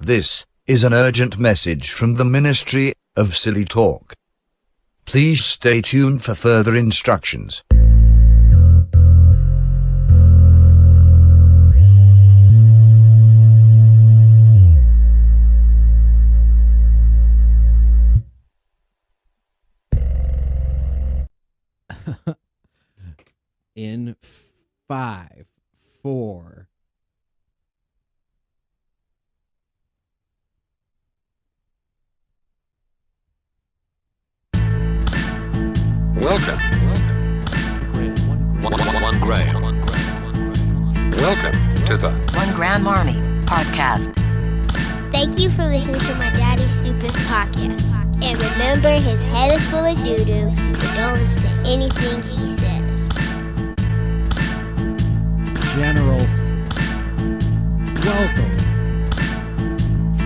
This is an urgent message from the Ministry of Silly Talk. Please stay tuned for further instructions. in five, four. Welcome. One, one, one gram. Welcome to the One Gram Army Podcast. Thank you for listening to my daddy's stupid podcast. And remember, his head is full of doo doo, so don't listen to anything he says. Generals, welcome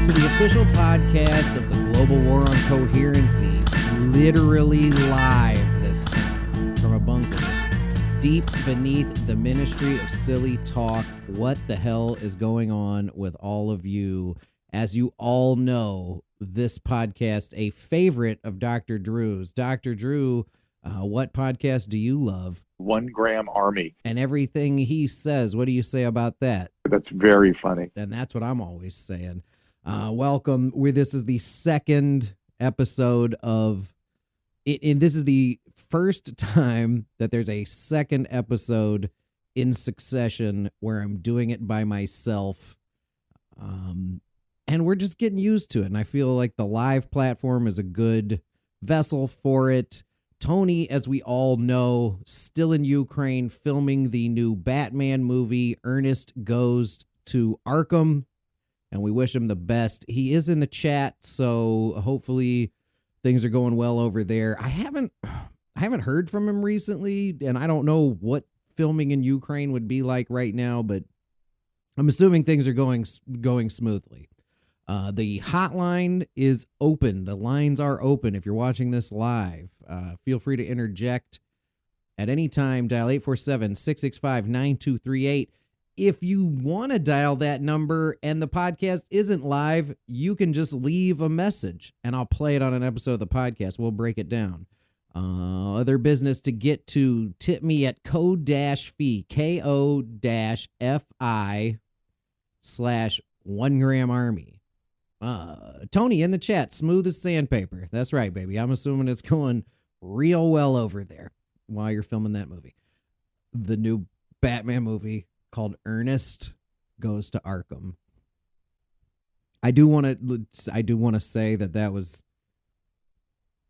to the official podcast of the Global War on Coherency, literally live this time from a bunker deep beneath the Ministry of Silly Talk. What the hell is going on with all of you? As you all know, this podcast, a favorite of Dr. Drew's. Dr. Drew, uh, what podcast do you love? one gram army. And everything he says, what do you say about that? That's very funny. And that's what I'm always saying. Uh, welcome. we this is the second episode of it, and this is the first time that there's a second episode in succession where I'm doing it by myself. Um, and we're just getting used to it. And I feel like the live platform is a good vessel for it. Tony, as we all know, still in Ukraine filming the new Batman movie. Ernest goes to Arkham, and we wish him the best. He is in the chat, so hopefully things are going well over there. I haven't I haven't heard from him recently, and I don't know what filming in Ukraine would be like right now, but I'm assuming things are going going smoothly. Uh, the hotline is open. The lines are open. If you're watching this live, uh, feel free to interject at any time. Dial 847 665 9238. If you want to dial that number and the podcast isn't live, you can just leave a message and I'll play it on an episode of the podcast. We'll break it down. Uh, other business to get to, tip me at code dash fee, K O dash F I slash one gram army. Uh, Tony in the chat, smooth as sandpaper. That's right, baby. I'm assuming it's going real well over there while you're filming that movie. The new Batman movie called Ernest Goes to Arkham. I do want to. I do want to say that that was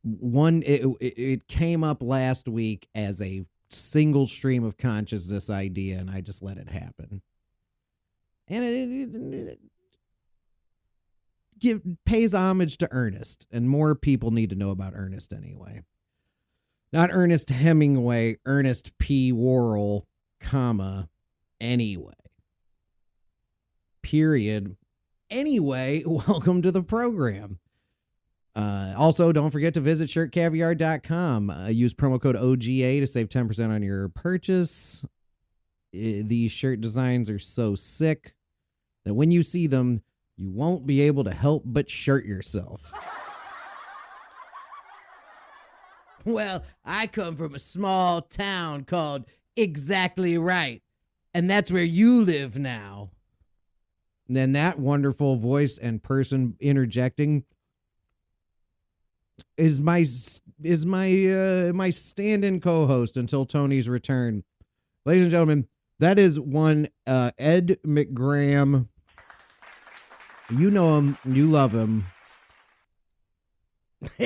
one. It, it it came up last week as a single stream of consciousness idea, and I just let it happen. And it, it, it give pays homage to Ernest, and more people need to know about Ernest anyway. Not Ernest Hemingway, Ernest P. Worrell, comma, anyway. Period. Anyway, welcome to the program. Uh, also, don't forget to visit shirtcaviar.com. Uh, use promo code OGA to save 10% on your purchase. These shirt designs are so sick that when you see them, you won't be able to help but shirt yourself. well, I come from a small town called Exactly Right, and that's where you live now. And then that wonderful voice and person interjecting is my is my uh, my stand-in co-host until Tony's return. Ladies and gentlemen, that is one uh, Ed McGram you know him. You love him.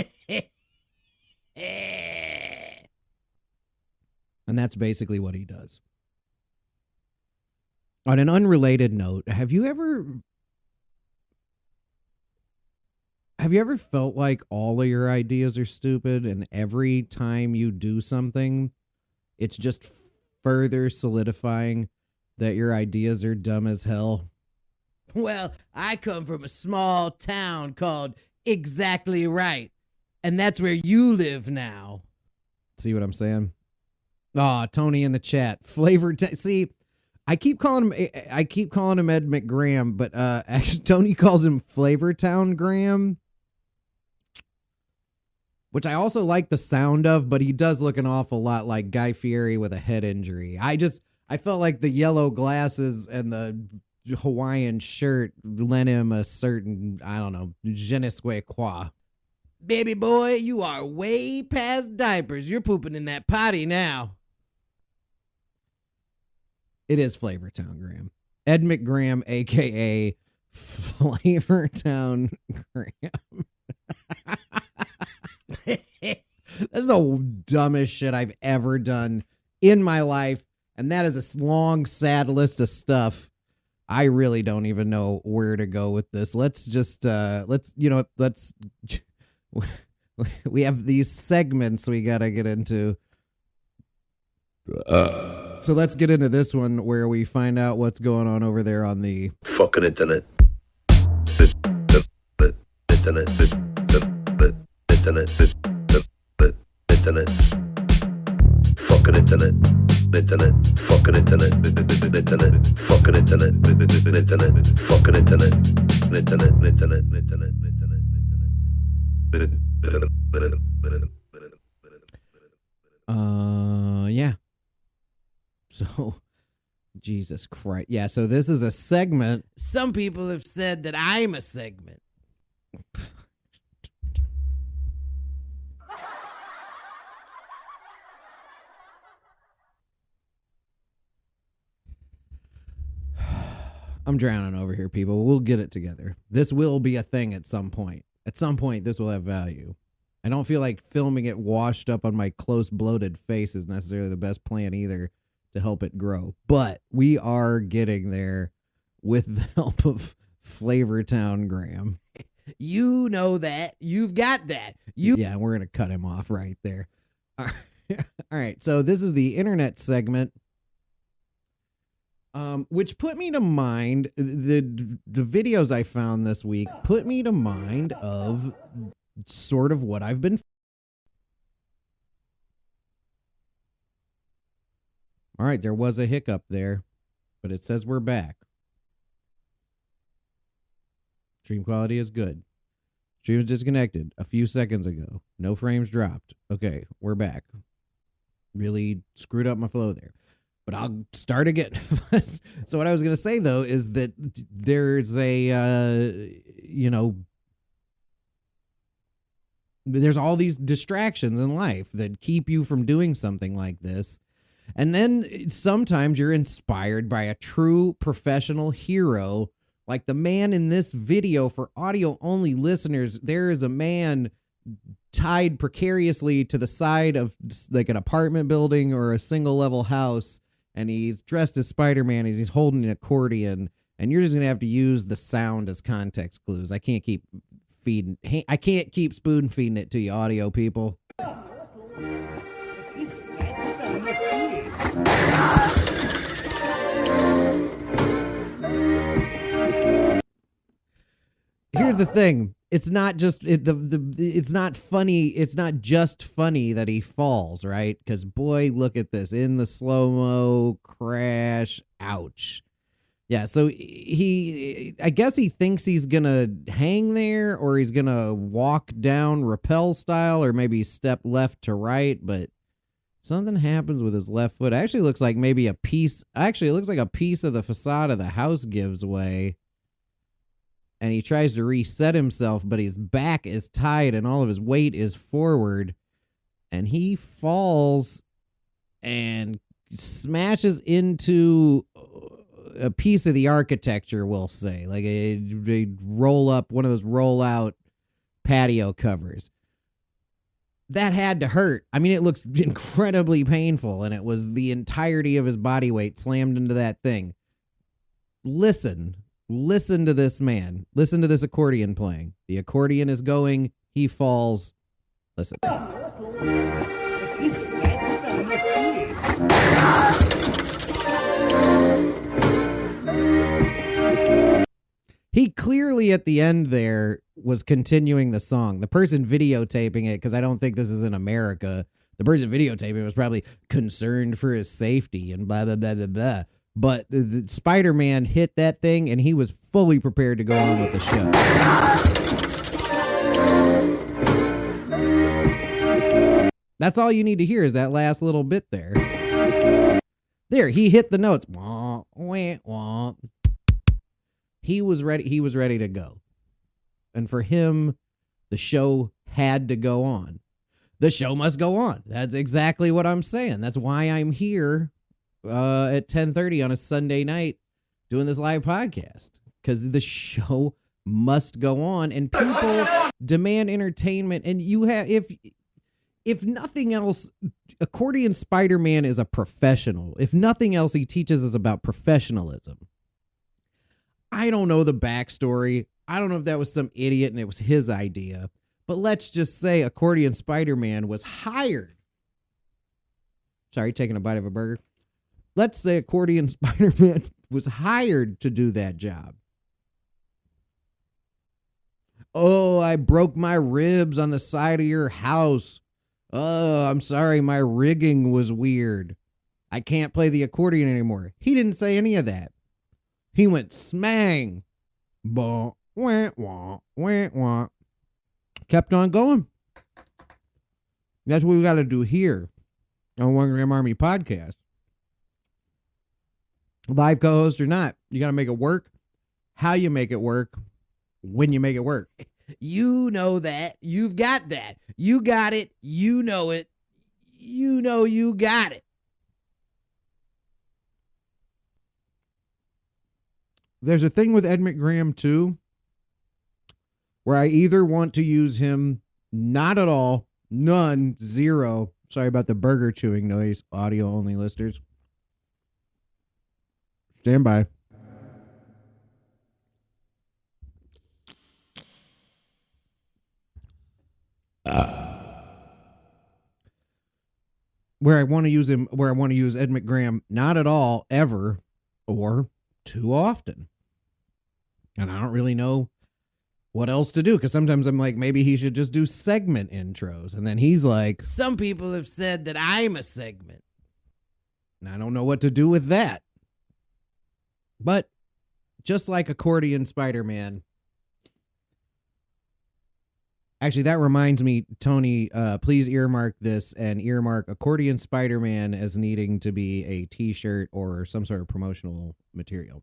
and that's basically what he does. On an unrelated note, have you ever have you ever felt like all of your ideas are stupid and every time you do something it's just further solidifying that your ideas are dumb as hell? Well, I come from a small town called Exactly Right, and that's where you live now. See what I'm saying? Ah, oh, Tony in the chat. Flavored. T- See, I keep calling him I keep calling him Ed McGraham, but uh actually Tony calls him Flavortown Graham. Which I also like the sound of, but he does look an awful lot like Guy Fieri with a head injury. I just I felt like the yellow glasses and the Hawaiian shirt lent him a certain I don't know je ne sais quoi. Baby boy, you are way past diapers. You're pooping in that potty now. It is Flavortown Graham. Ed McGraham, aka Flavortown Graham. That's the dumbest shit I've ever done in my life. And that is a long, sad list of stuff. I really don't even know where to go with this. Let's just uh let's you know let's we have these segments we got to get into. Uh, so let's get into this one where we find out what's going on over there on the fucking internet. Internet. Internet. Internet. internet, Fucking internet. Internet. Fucking internet. Internet. Fucking internet. Internet. Fucking internet. Internet. Internet. Internet. Internet. Uh, yeah. So, Jesus Christ. Yeah, so this is a segment. Some people have said that I'm a segment. I'm drowning over here, people. We'll get it together. This will be a thing at some point. At some point, this will have value. I don't feel like filming it washed up on my close, bloated face is necessarily the best plan either to help it grow. But we are getting there with the help of Flavortown Graham. You know that. You've got that. You Yeah, we're going to cut him off right there. All right. So this is the internet segment um, which put me to mind the the videos I found this week put me to mind of sort of what I've been. All right, there was a hiccup there, but it says we're back. Stream quality is good. Stream was disconnected a few seconds ago. No frames dropped. Okay, we're back. Really screwed up my flow there but I'll start again. so what I was going to say though is that there's a uh, you know there's all these distractions in life that keep you from doing something like this. And then sometimes you're inspired by a true professional hero like the man in this video for audio only listeners. There is a man tied precariously to the side of like an apartment building or a single level house and he's dressed as Spider-Man. He's, he's holding an accordion, and you're just gonna have to use the sound as context clues. I can't keep feeding. I can't keep spoon feeding it to you, audio people. Here's the thing it's not just it, the the it's not funny it's not just funny that he falls right? Because boy look at this in the slow mo crash ouch. Yeah so he i guess he thinks he's gonna hang there or he's gonna walk down rappel style or maybe step left to right but something happens with his left foot. Actually looks like maybe a piece actually it looks like a piece of the facade of the house gives way and he tries to reset himself, but his back is tied and all of his weight is forward. And he falls and smashes into uh, a piece of the architecture, we'll say, like a, a roll up, one of those roll out patio covers. That had to hurt. I mean, it looks incredibly painful, and it was the entirety of his body weight slammed into that thing. Listen, Listen to this man. Listen to this accordion playing. The accordion is going. He falls. Listen. He clearly at the end there was continuing the song. The person videotaping it, because I don't think this is in America, the person videotaping it was probably concerned for his safety and blah, blah, blah, blah, blah. But the Spider-Man hit that thing and he was fully prepared to go on with the show. That's all you need to hear is that last little bit there. There, he hit the notes. He was ready. He was ready to go, and for him, the show had to go on. The show must go on. That's exactly what I'm saying. That's why I'm here uh, at 10:30 on a Sunday night doing this live podcast because the show must go on, and people demand entertainment. And you have if if nothing else, accordion Spider Man is a professional. If nothing else, he teaches us about professionalism. I don't know the backstory. I don't know if that was some idiot and it was his idea. But let's just say accordion Spider Man was hired. Sorry, taking a bite of a burger. Let's say accordion Spider Man was hired to do that job. Oh, I broke my ribs on the side of your house. Oh, I'm sorry, my rigging was weird. I can't play the accordion anymore. He didn't say any of that. He went smang. Bah, wah, wah, wah, wah. Kept on going. That's what we got to do here on One Gram Army podcast. Live co host or not, you got to make it work. How you make it work, when you make it work. You know that. You've got that. You got it. You know it. You know you got it. There's a thing with Ed McGraham too, where I either want to use him not at all, none, zero. Sorry about the burger chewing noise, audio only listeners. Stand by. where I want to use him, where I want to use Ed McGraham, not at all, ever, or too often. And I don't really know what else to do because sometimes I'm like, maybe he should just do segment intros. And then he's like, some people have said that I'm a segment. And I don't know what to do with that. But just like accordion Spider Man, Actually, that reminds me, Tony. Uh, please earmark this and earmark accordion Spider Man as needing to be a T-shirt or some sort of promotional material.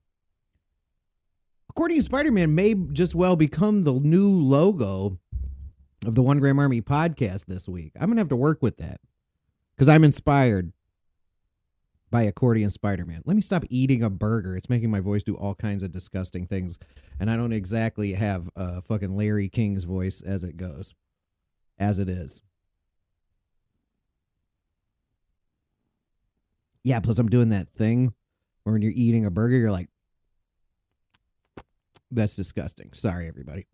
Accordion Spider Man may just well become the new logo of the One Gram Army podcast this week. I'm gonna have to work with that because I'm inspired by accordion Spider-Man. Let me stop eating a burger. It's making my voice do all kinds of disgusting things, and I don't exactly have a uh, fucking Larry King's voice as it goes, as it is. Yeah, plus I'm doing that thing where when you're eating a burger, you're like, that's disgusting. Sorry, everybody.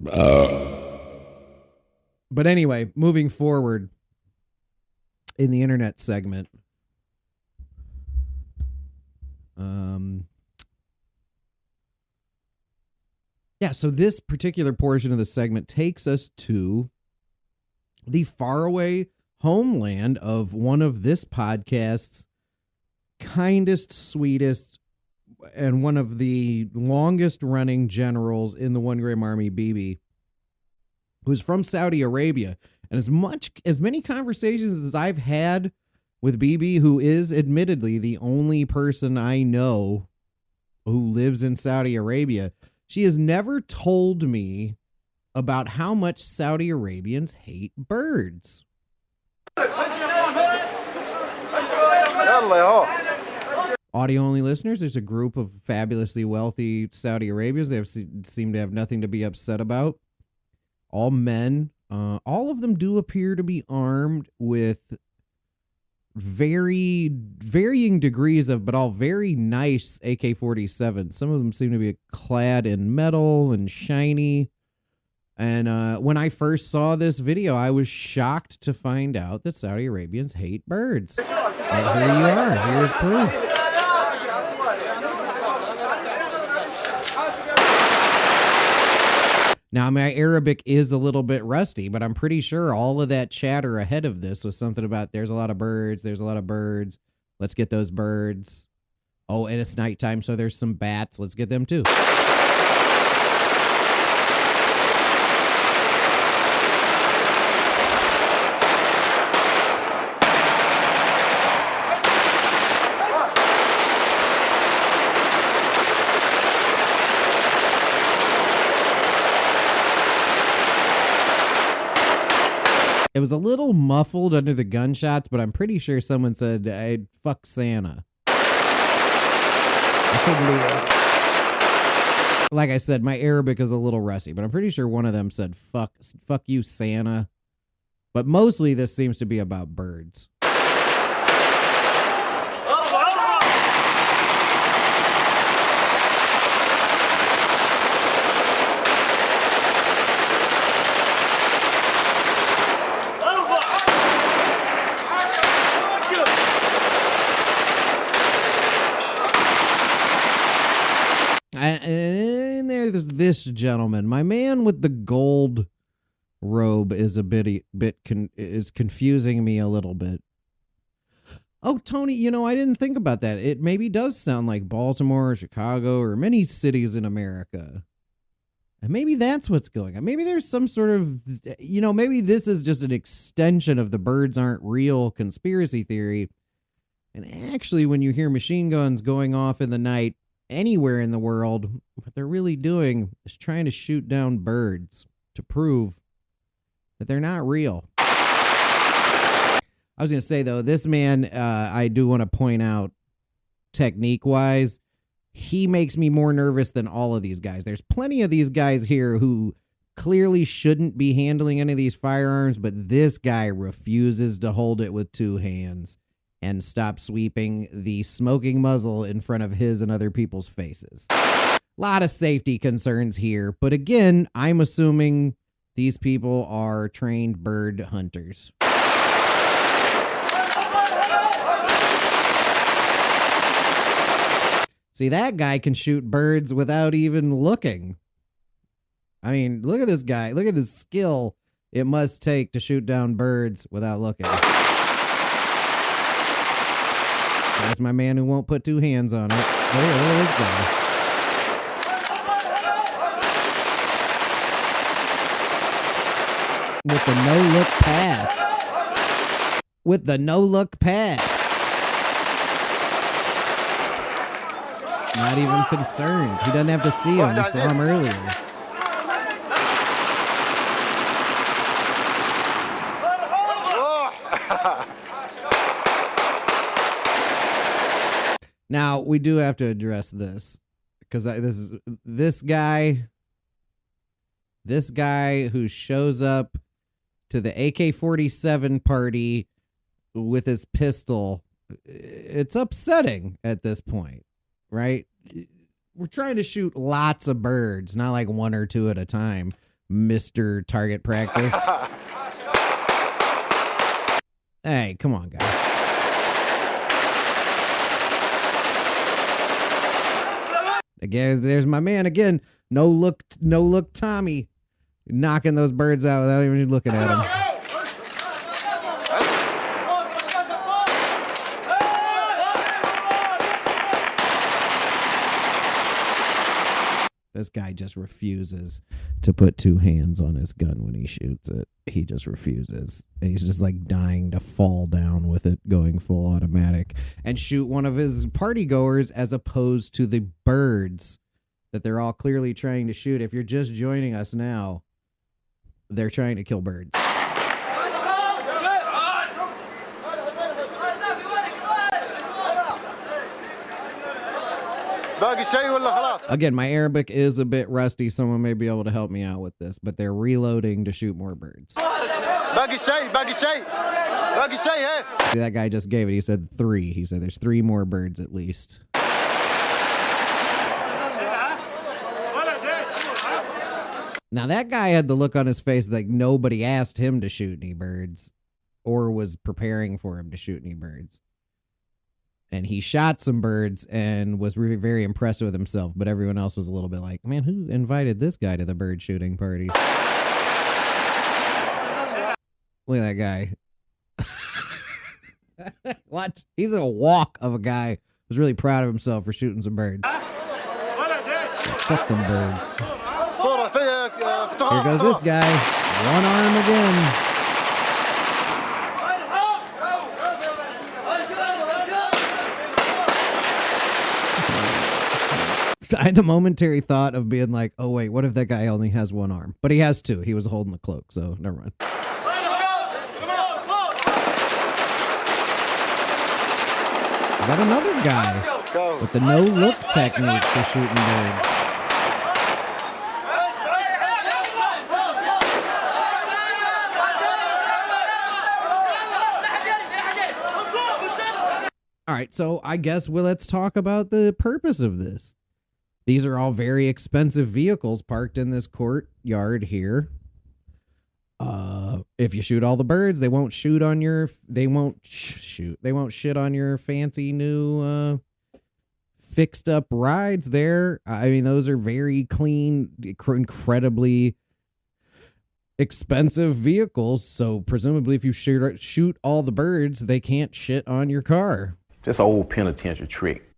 But anyway, moving forward in the internet segment, um, yeah, so this particular portion of the segment takes us to the faraway homeland of one of this podcast's kindest, sweetest, and one of the longest running generals in the One Gram Army, BB, who's from Saudi Arabia. And as much as many conversations as I've had with BB, who is admittedly the only person I know who lives in Saudi Arabia, she has never told me about how much Saudi Arabians hate birds. Audio only listeners, there's a group of fabulously wealthy Saudi Arabians. They have, seem to have nothing to be upset about. All men. Uh, all of them do appear to be armed with very varying degrees of, but all very nice AK 47. Some of them seem to be clad in metal and shiny. And uh, when I first saw this video, I was shocked to find out that Saudi Arabians hate birds. Here you are. Here's proof. Now, my Arabic is a little bit rusty, but I'm pretty sure all of that chatter ahead of this was something about there's a lot of birds, there's a lot of birds. Let's get those birds. Oh, and it's nighttime, so there's some bats. Let's get them too. It was a little muffled under the gunshots, but I'm pretty sure someone said, "Hey, fuck Santa." I Like I said, my Arabic is a little rusty, but I'm pretty sure one of them said, "Fuck, fuck you, Santa." But mostly, this seems to be about birds. And there's this gentleman, my man with the gold robe, is a bit bit con- is confusing me a little bit. Oh, Tony, you know I didn't think about that. It maybe does sound like Baltimore, or Chicago, or many cities in America. And maybe that's what's going on. Maybe there's some sort of, you know, maybe this is just an extension of the birds aren't real conspiracy theory. And actually, when you hear machine guns going off in the night anywhere in the world, what they're really doing is trying to shoot down birds to prove that they're not real. I was going to say, though, this man, uh, I do want to point out technique wise, he makes me more nervous than all of these guys. There's plenty of these guys here who clearly shouldn't be handling any of these firearms, but this guy refuses to hold it with two hands and stop sweeping the smoking muzzle in front of his and other people's faces. A lot of safety concerns here, but again, I'm assuming these people are trained bird hunters. See, that guy can shoot birds without even looking. I mean, look at this guy. Look at the skill it must take to shoot down birds without looking. That's my man who won't put two hands on it. Oh, at this guy. With the no look pass. With the no look pass. Not even concerned. He doesn't have to see him. We saw him earlier. Oh. Now we do have to address this because this is this guy, this guy who shows up to the AK forty seven party with his pistol. It's upsetting at this point, right? We're trying to shoot lots of birds, not like one or two at a time, Mister Target Practice. hey, come on, guys. Again, there's my man again. No look, no look, Tommy, knocking those birds out without even looking at them. This guy just refuses to put two hands on his gun when he shoots it. He just refuses. And he's just like dying to fall down with it going full automatic and shoot one of his party goers as opposed to the birds that they're all clearly trying to shoot. If you're just joining us now, they're trying to kill birds. باقي شيء ولا خلاص؟ Again, my Arabic is a bit rusty. Someone may be able to help me out with this, but they're reloading to shoot more birds. باقي شيء باقي شيء باقي شيء هي See, that guy just gave it. He said three. He said there's three more birds at least. Now that guy had the look on his face like nobody asked him to shoot any birds or was preparing for him to shoot any birds. and he shot some birds and was really very impressed with himself. But everyone else was a little bit like, man, who invited this guy to the bird shooting party? Look at that guy. what? He's a walk of a guy who's really proud of himself for shooting some birds. Fuck them birds. Here goes this guy. One arm again. I had the momentary thought of being like, oh, wait, what if that guy only has one arm? But he has two. He was holding the cloak, so never mind. Got another guy with the no look technique for shooting birds. All right, so I guess well, let's talk about the purpose of this. These are all very expensive vehicles parked in this courtyard here. Uh, if you shoot all the birds, they won't shoot on your. They won't sh- shoot. They won't shit on your fancy new uh, fixed up rides. There, I mean, those are very clean, incredibly expensive vehicles. So presumably, if you shoot shoot all the birds, they can't shit on your car. Just an old penitentiary trick.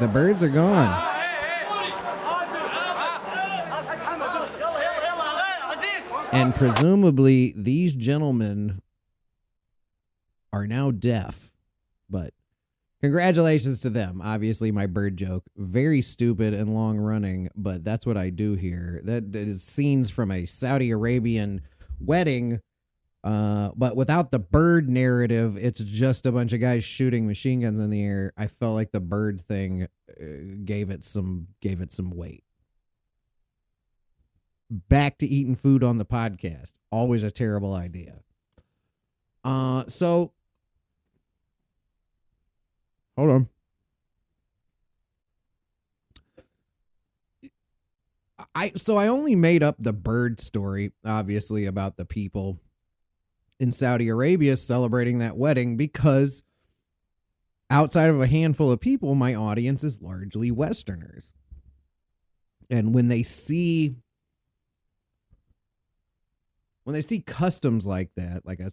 The birds are gone. And presumably these gentlemen are now deaf. But congratulations to them. Obviously, my bird joke, very stupid and long running, but that's what I do here. That is scenes from a Saudi Arabian wedding. Uh, but without the bird narrative, it's just a bunch of guys shooting machine guns in the air. I felt like the bird thing uh, gave it some gave it some weight. Back to eating food on the podcast. Always a terrible idea. Uh, so hold on. I so I only made up the bird story, obviously about the people in Saudi Arabia celebrating that wedding because outside of a handful of people, my audience is largely Westerners. And when they see when they see customs like that, like a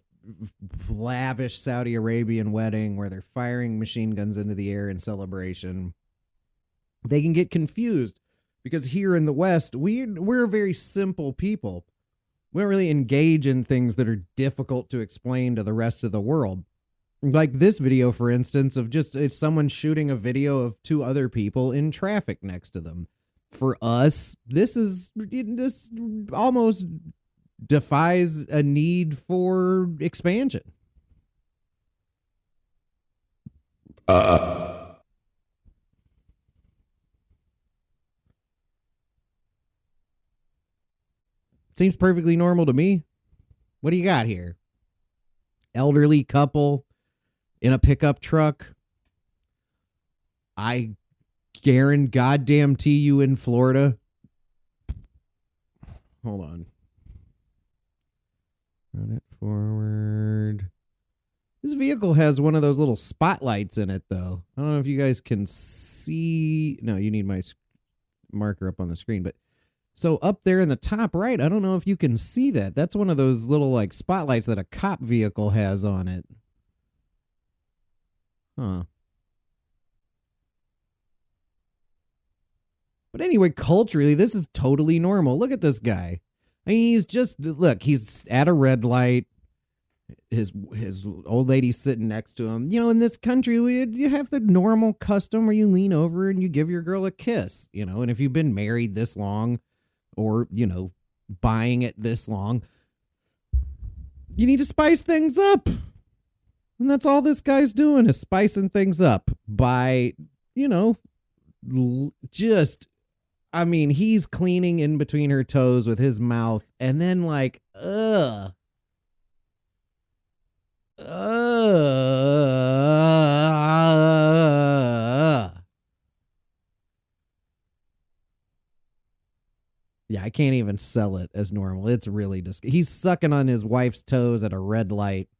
lavish Saudi Arabian wedding where they're firing machine guns into the air in celebration, they can get confused because here in the West, we we're very simple people. We don't really engage in things that are difficult to explain to the rest of the world. Like this video, for instance, of just it's someone shooting a video of two other people in traffic next to them. For us, this is this almost defies a need for expansion. Uh, uh, Seems perfectly normal to me. What do you got here? Elderly couple in a pickup truck. I guarantee goddamn T you in Florida. Hold on. Run it forward. This vehicle has one of those little spotlights in it, though. I don't know if you guys can see. No, you need my marker up on the screen, but so up there in the top right, I don't know if you can see that. That's one of those little like spotlights that a cop vehicle has on it. Huh. But anyway, culturally, this is totally normal. Look at this guy. I mean, he's just look. He's at a red light. His his old lady sitting next to him. You know, in this country, we you have the normal custom where you lean over and you give your girl a kiss. You know, and if you've been married this long, or you know, buying it this long, you need to spice things up. And that's all this guy's doing is spicing things up by, you know, just I mean, he's cleaning in between her toes with his mouth and then like, ugh. Ugh. Yeah, I can't even sell it as normal. It's really dis- he's sucking on his wife's toes at a red light.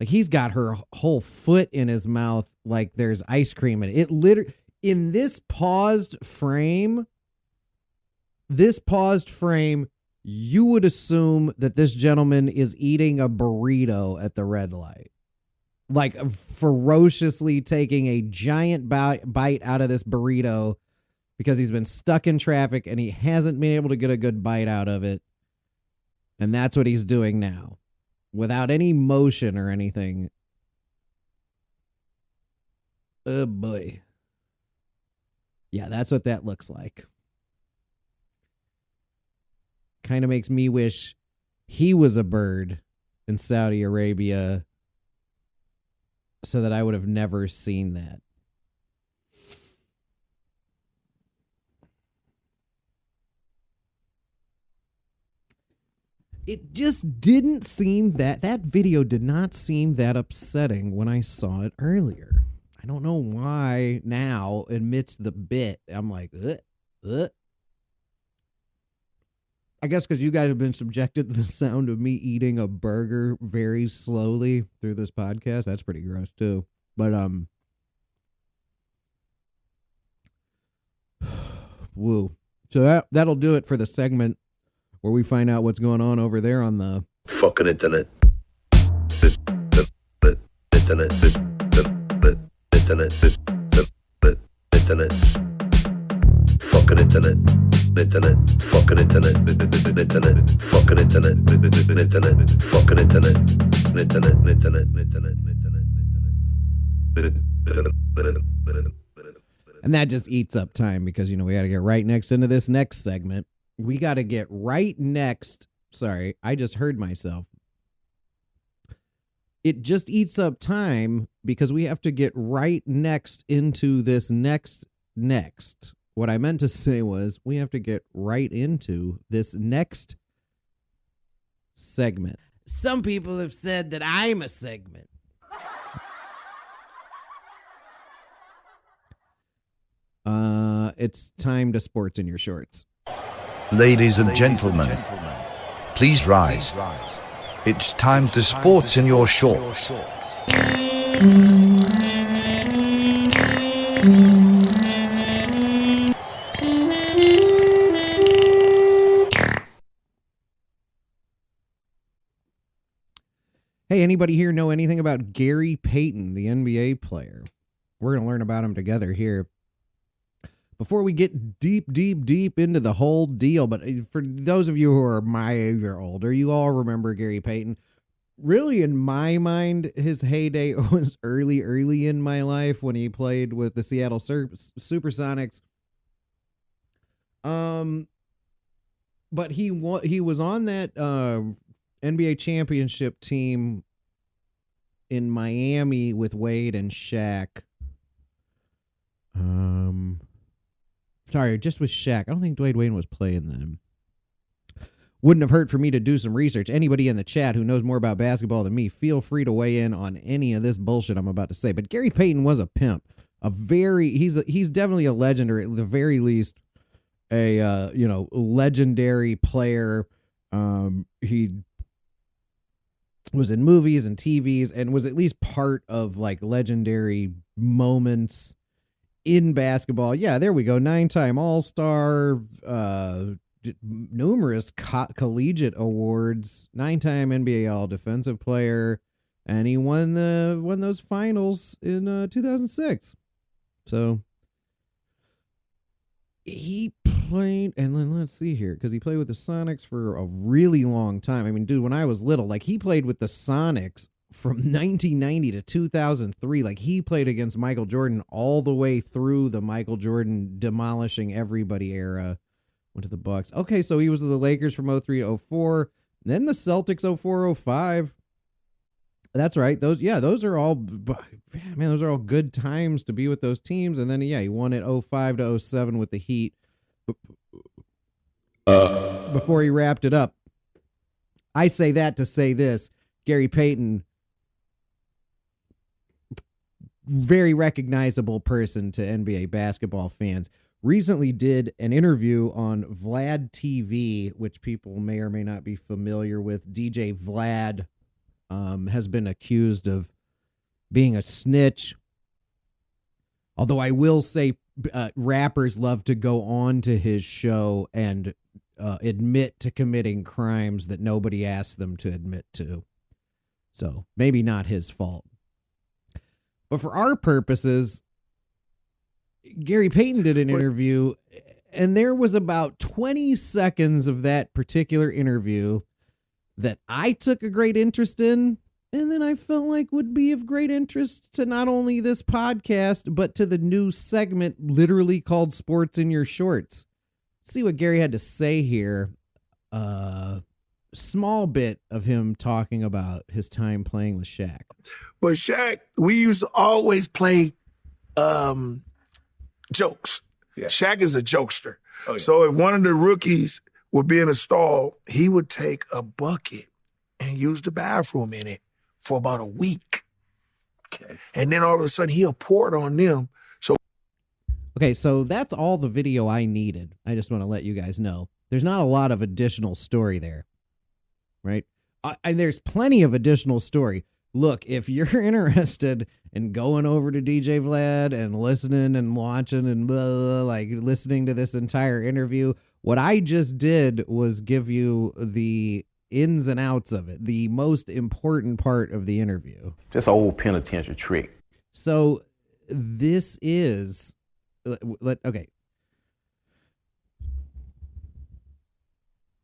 Like he's got her whole foot in his mouth like there's ice cream in it. It literally in this paused frame this paused frame, you would assume that this gentleman is eating a burrito at the red light. Like ferociously taking a giant bite out of this burrito because he's been stuck in traffic and he hasn't been able to get a good bite out of it. And that's what he's doing now without any motion or anything. Oh boy. Yeah, that's what that looks like. Kind of makes me wish he was a bird in Saudi Arabia so that I would have never seen that. It just didn't seem that that video did not seem that upsetting when I saw it earlier. I don't know why now amidst the bit I'm like, Ugh, ugh. I guess because you guys have been subjected to the sound of me eating a burger very slowly through this podcast. That's pretty gross too. But um, woo. So that that'll do it for the segment where we find out what's going on over there on the fucking internet. Internet. Internet. Internet. Fucking internet. Internet. Fucking internet. Internet. Fucking internet. Internet. Fucking internet. Internet. Internet. Internet. and that just eats up time because you know we got to get right next into this next segment. We got to get right next. Sorry, I just heard myself. It just eats up time because we have to get right next into this next next. What I meant to say was we have to get right into this next segment. Some people have said that I'm a segment. Uh, it's time to sports in your shorts. Ladies and gentlemen, please rise. It's time to sports in your shorts. Hey, anybody here know anything about Gary Payton, the NBA player? We're going to learn about him together here. Before we get deep, deep, deep into the whole deal, but uh, for those of you who are my age or older, you all remember Gary Payton. Really, in my mind, his heyday was early, early in my life when he played with the Seattle Sur- Supersonics. Um, but he wa- he was on that uh, NBA championship team in Miami with Wade and Shaq. Um, sorry, just with Shaq. I don't think Dwayne Wayne was playing then. Wouldn't have hurt for me to do some research. Anybody in the chat who knows more about basketball than me, feel free to weigh in on any of this bullshit I'm about to say. But Gary Payton was a pimp, a very he's a, he's definitely a legend, or at the very least, a uh, you know legendary player. Um, he was in movies and TVs and was at least part of like legendary moments in basketball. Yeah, there we go. Nine time All Star, uh, numerous co- collegiate awards, nine time NBA All Defensive Player, and he won the won those finals in uh, 2006. So he played, and then let's see here, because he played with the Sonics for a really long time. I mean, dude, when I was little, like he played with the Sonics from 1990 to 2003. Like he played against Michael Jordan all the way through the Michael Jordan demolishing everybody era. Went to the Bucks. Okay, so he was with the Lakers from 03 to 04. Then the Celtics 04 05. That's right. Those yeah, those are all man, those are all good times to be with those teams. And then yeah, he won it 05 to 07 with the Heat. Uh. Before he wrapped it up. I say that to say this. Gary Payton very recognizable person to NBA basketball fans. Recently did an interview on Vlad TV, which people may or may not be familiar with. DJ Vlad um, has been accused of being a snitch. Although I will say uh, rappers love to go on to his show and uh, admit to committing crimes that nobody asked them to admit to. So maybe not his fault. But for our purposes, Gary Payton did an interview, and there was about 20 seconds of that particular interview that I took a great interest in, and then I felt like would be of great interest to not only this podcast, but to the new segment literally called Sports in Your Shorts. see what Gary had to say here. Uh small bit of him talking about his time playing with Shaq. But Shaq, we used to always play um, jokes. Shaq is a jokester. So if one of the rookies would be in a stall, he would take a bucket and use the bathroom in it for about a week. Okay. And then all of a sudden he'll pour it on them. So Okay, so that's all the video I needed. I just want to let you guys know. There's not a lot of additional story there. Right? Uh, and there's plenty of additional story. Look, if you're interested in going over to DJ Vlad and listening and watching and blah, blah, blah, like listening to this entire interview, what I just did was give you the ins and outs of it, the most important part of the interview. Just an old penitentiary trick. So this is let- okay.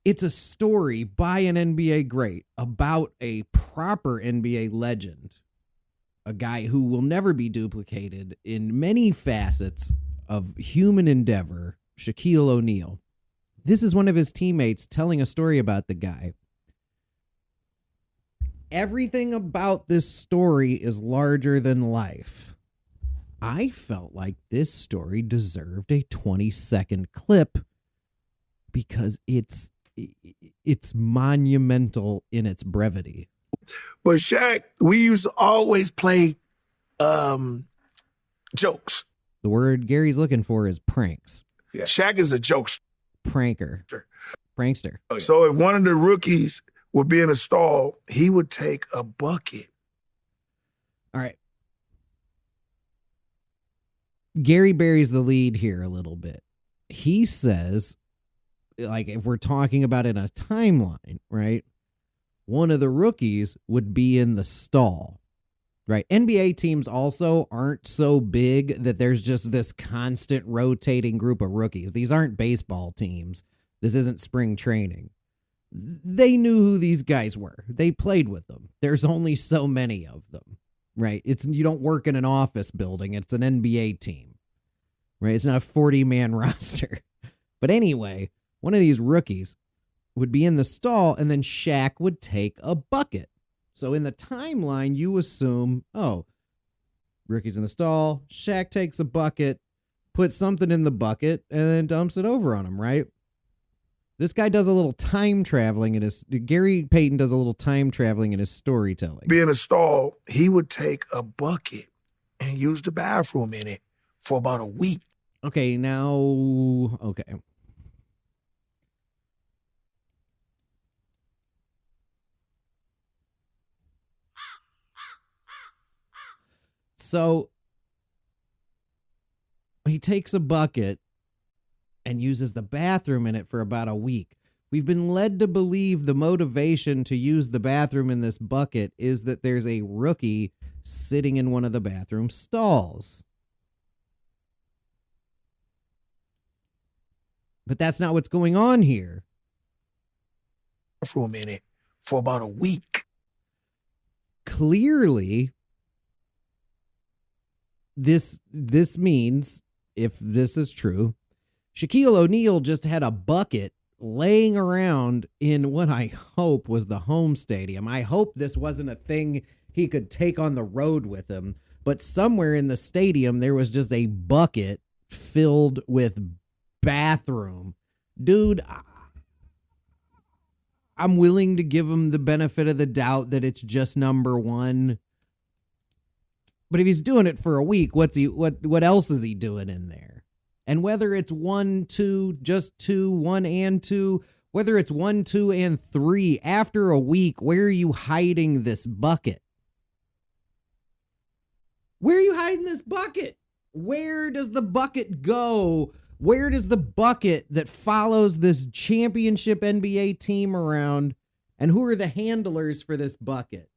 It's a story by an NBA great about a proper NBA legend, a guy who will never be duplicated in many facets of human endeavor, Shaquille O'Neal. This is one of his teammates telling a story about the guy. Everything about this story is larger than life. I felt like this story deserved a 20 second clip because it's it's monumental in its brevity. But Shaq, we used to always play um, jokes. The word Gary's looking for is pranks. Yeah. Shaq is a jokester. Pranker. Prankster. So if one of the rookies would be in a stall, he would take a bucket. All right. Gary buries the lead here a little bit. He says, like, if we're talking about in a timeline, right? One of the rookies would be in the stall, right? NBA teams also aren't so big that there's just this constant rotating group of rookies. These aren't baseball teams. This isn't spring training. They knew who these guys were. They played with them. There's only so many of them right? It's you don't work in an office building. It's an NBA team, right? It's not a 40 man roster. But anyway, one of these rookies would be in the stall, and then Shaq would take a bucket. So in the timeline, you assume, oh, rookie's in the stall. Shaq takes a bucket, puts something in the bucket, and then dumps it over on him, right? This guy does a little time traveling in his Gary Payton does a little time traveling in his storytelling. Being in a stall, he would take a bucket and use the bathroom in it for about a week. Okay, now okay. So he takes a bucket and uses the bathroom in it for about a week. We've been led to believe the motivation to use the bathroom in this bucket is that there's a rookie sitting in one of the bathroom stalls. But that's not what's going on here. Bathroom in it for about a week. Clearly, this this means if this is true, Shaquille O'Neal just had a bucket laying around in what I hope was the home stadium. I hope this wasn't a thing he could take on the road with him, but somewhere in the stadium there was just a bucket filled with bathroom. Dude, I'm willing to give him the benefit of the doubt that it's just number 1. But if he's doing it for a week, what's he what what else is he doing in there? And whether it's one, two, just two, one and two, whether it's one, two, and three, after a week, where are you hiding this bucket? Where are you hiding this bucket? Where does the bucket go? Where does the bucket that follows this championship NBA team around? And who are the handlers for this bucket?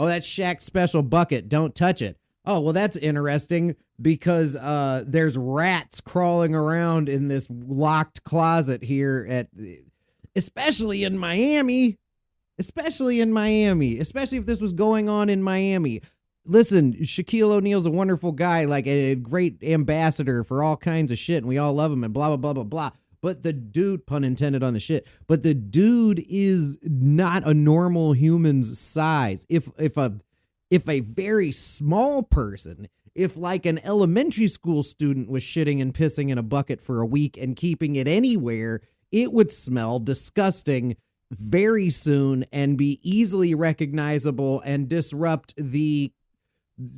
Oh, that's Shaq's special bucket. Don't touch it. Oh, well, that's interesting because uh, there's rats crawling around in this locked closet here at, especially in Miami, especially in Miami, especially if this was going on in Miami. Listen, Shaquille O'Neal's a wonderful guy, like a great ambassador for all kinds of shit, and we all love him and blah blah blah blah blah. But the dude, pun intended on the shit, but the dude is not a normal human's size. If if a if a very small person, if like an elementary school student was shitting and pissing in a bucket for a week and keeping it anywhere, it would smell disgusting very soon and be easily recognizable and disrupt the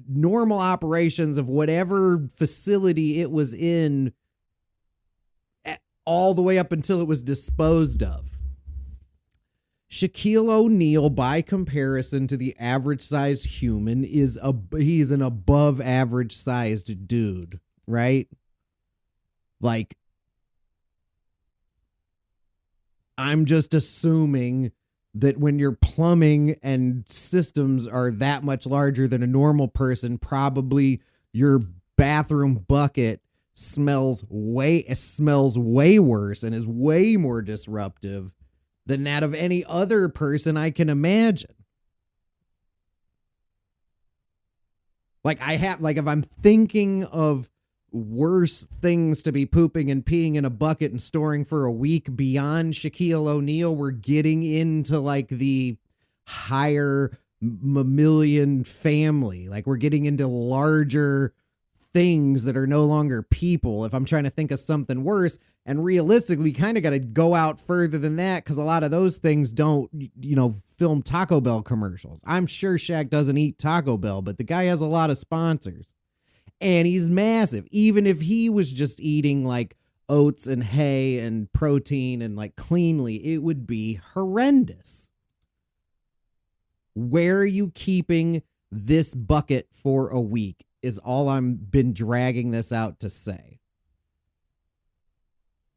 normal operations of whatever facility it was in all the way up until it was disposed of. Shaquille O'Neal, by comparison to the average sized human, is a he's an above average sized dude, right? Like, I'm just assuming that when your plumbing and systems are that much larger than a normal person, probably your bathroom bucket smells way smells way worse and is way more disruptive than that of any other person I can imagine. Like I have like if I'm thinking of worse things to be pooping and peeing in a bucket and storing for a week beyond Shaquille O'Neal, we're getting into like the higher mammalian family. Like we're getting into larger things that are no longer people. If I'm trying to think of something worse, and realistically, we kind of got to go out further than that because a lot of those things don't, you know, film Taco Bell commercials. I'm sure Shaq doesn't eat Taco Bell, but the guy has a lot of sponsors and he's massive. Even if he was just eating like oats and hay and protein and like cleanly, it would be horrendous. Where are you keeping this bucket for a week? Is all I'm been dragging this out to say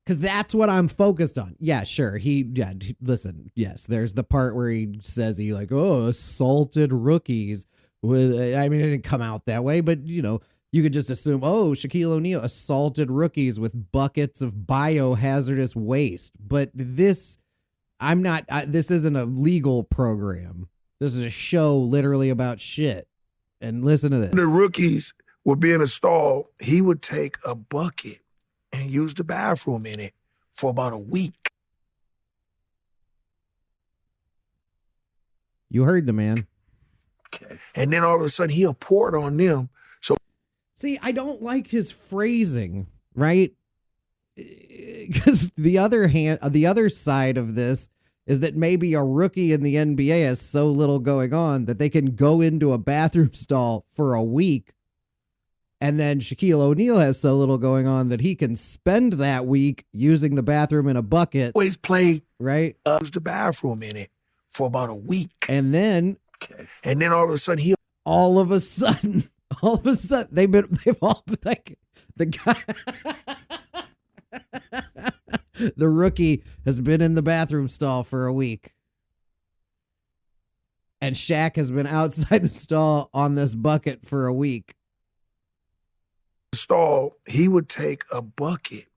because that's what I'm focused on. Yeah, sure. He, yeah, listen, yes, there's the part where he says he like, oh, assaulted rookies with, I mean, it didn't come out that way, but you know, you could just assume, oh, Shaquille O'Neal assaulted rookies with buckets of biohazardous waste. But this, I'm not, I, this isn't a legal program. This is a show literally about shit. And listen to this. The rookies would be in a stall. He would take a bucket and use the bathroom in it for about a week. You heard the man. Okay. And then all of a sudden he'll pour it on them. So See, I don't like his phrasing, right? Because the other hand, the other side of this is that maybe a rookie in the NBA has so little going on that they can go into a bathroom stall for a week and then Shaquille O'Neal has so little going on that he can spend that week using the bathroom in a bucket. Always play right. Uh, use the bathroom in it for about a week, and then, and then all of a sudden he, all of a sudden, all of a sudden they've been they've all been like the guy. the rookie has been in the bathroom stall for a week. And Shaq has been outside the stall on this bucket for a week stall, he would take a bucket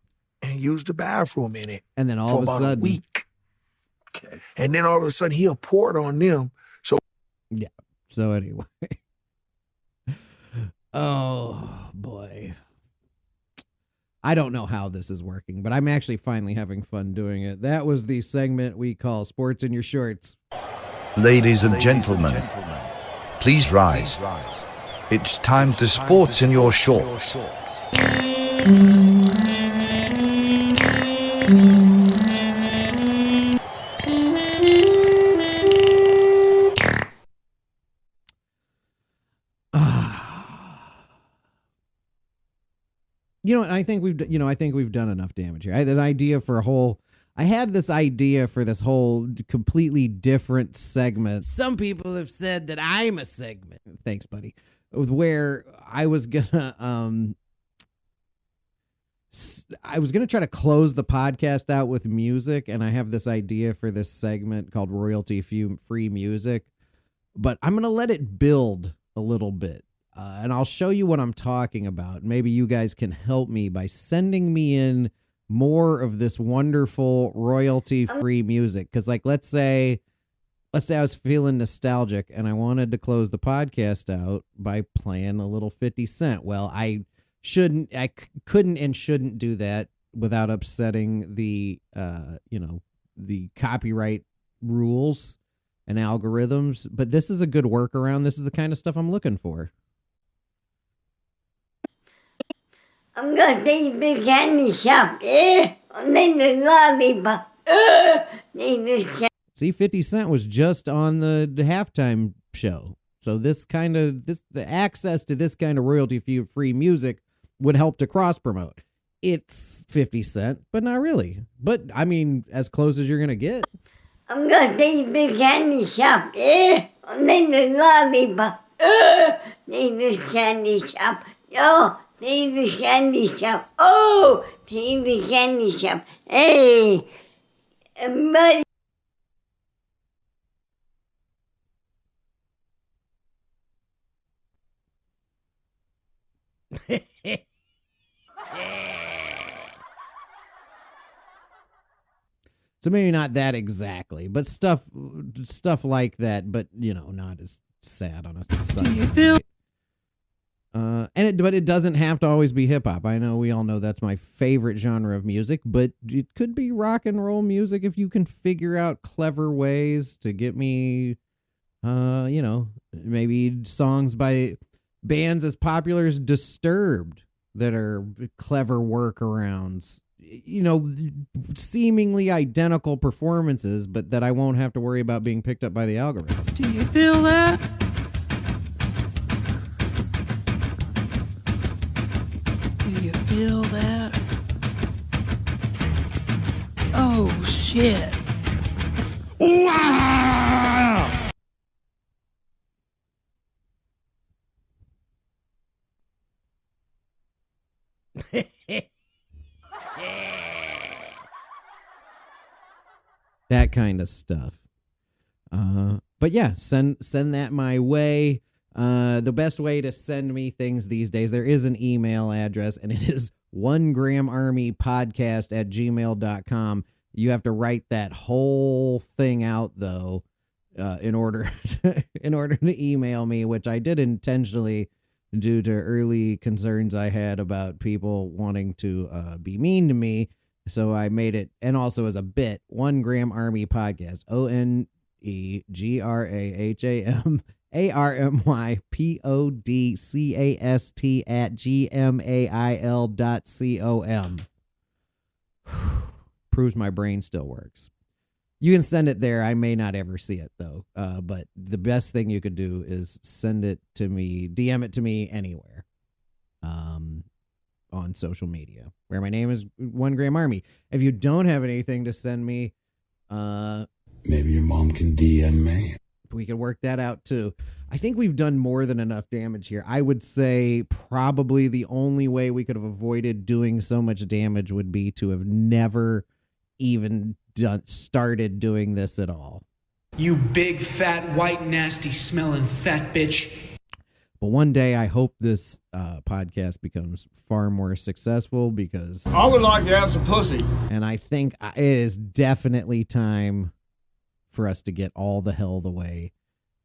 and use the bathroom in it. And then all for of a about sudden, a week. Okay. And then all of a sudden he'll pour it on them. So yeah. So anyway. oh boy. I don't know how this is working, but I'm actually finally having fun doing it. That was the segment we call Sports in Your Shorts. Ladies and gentlemen, please rise. It's time to sports in your shorts. Mm. You know, I think we've you know I think we've done enough damage here. I had an idea for a whole. I had this idea for this whole completely different segment. Some people have said that I'm a segment. Thanks, buddy. where I was gonna um I was gonna try to close the podcast out with music, and I have this idea for this segment called royalty free music, but I'm gonna let it build a little bit. Uh, and I'll show you what I'm talking about. Maybe you guys can help me by sending me in more of this wonderful royalty free music. Because, like, let's say, let's say I was feeling nostalgic and I wanted to close the podcast out by playing a little 50 Cent. Well, I shouldn't, I c- couldn't and shouldn't do that without upsetting the, uh, you know, the copyright rules and algorithms. But this is a good workaround. This is the kind of stuff I'm looking for. I'm gonna take the candy shop? And then the lollipop. Take the candy. See, 50 Cent was just on the, the halftime show. So this kind of this the access to this kind of royalty free music would help to cross promote. It's 50 Cent, but not really. But I mean, as close as you're gonna get. I'm gonna take the candy shop? And then the lollipop. Take the candy shop. Yo, take the candy shop. Oh, take the candy shop. Hey, buddy. So maybe not that exactly, but stuff stuff like that, but you know, not as sad on a Sunday. Uh, and it, but it doesn't have to always be hip hop. I know we all know that's my favorite genre of music, but it could be rock and roll music if you can figure out clever ways to get me, uh, you know, maybe songs by bands as popular as Disturbed that are clever workarounds. You know, seemingly identical performances, but that I won't have to worry about being picked up by the algorithm. Do you feel that? Wow! that kind of stuff. Uh, but yeah, send send that my way. Uh, the best way to send me things these days, there is an email address, and it is one graham army podcast at gmail.com. You have to write that whole thing out though, uh, in order to, in order to email me, which I did intentionally due to early concerns I had about people wanting to uh, be mean to me. So I made it, and also as a bit, one graham army podcast, O N E G R A H A M A R M Y P O D C A S T at G M A I L dot C O M. Proves my brain still works. You can send it there. I may not ever see it though. Uh, but the best thing you could do is send it to me, DM it to me anywhere. Um, on social media where my name is One Gram Army. If you don't have anything to send me, uh, maybe your mom can DM me. We can work that out too. I think we've done more than enough damage here. I would say probably the only way we could have avoided doing so much damage would be to have never even done started doing this at all. You big, fat, white, nasty smelling fat bitch. But one day, I hope this uh, podcast becomes far more successful because I would like to have some pussy. And I think it is definitely time for us to get all the hell the way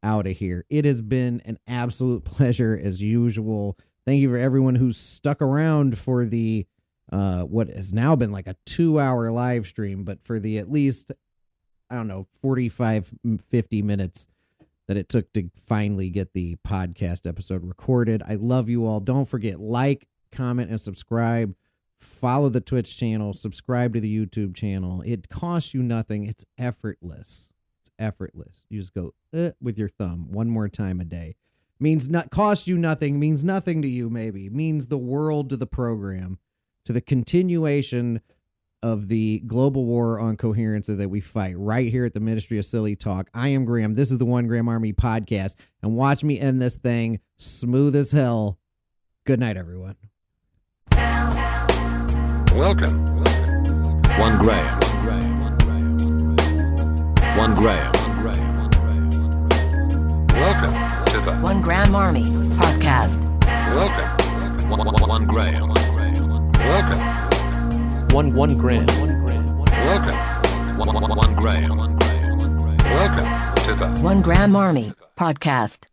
out of here. It has been an absolute pleasure as usual. Thank you for everyone who's stuck around for the uh what has now been like a 2-hour live stream, but for the at least I don't know, 45 50 minutes that it took to finally get the podcast episode recorded. I love you all. Don't forget like, comment and subscribe. Follow the Twitch channel, subscribe to the YouTube channel. It costs you nothing. It's effortless. It's effortless. You just go uh, with your thumb one more time a day. Means not cost you nothing, means nothing to you maybe. Means the world to the program, to the continuation of the global war on coherence that we fight right here at the Ministry of Silly Talk. I am Graham. This is the One Graham Army podcast. And watch me end this thing smooth as hell. Good night, everyone. Welcome. One Graham. One Graham. Welcome to the One Graham Army Podcast. Welcome. One, one, one Graham. Welcome. One one gram. Welcome. One, one, one Graham. Welcome to the One Graham Army Podcast.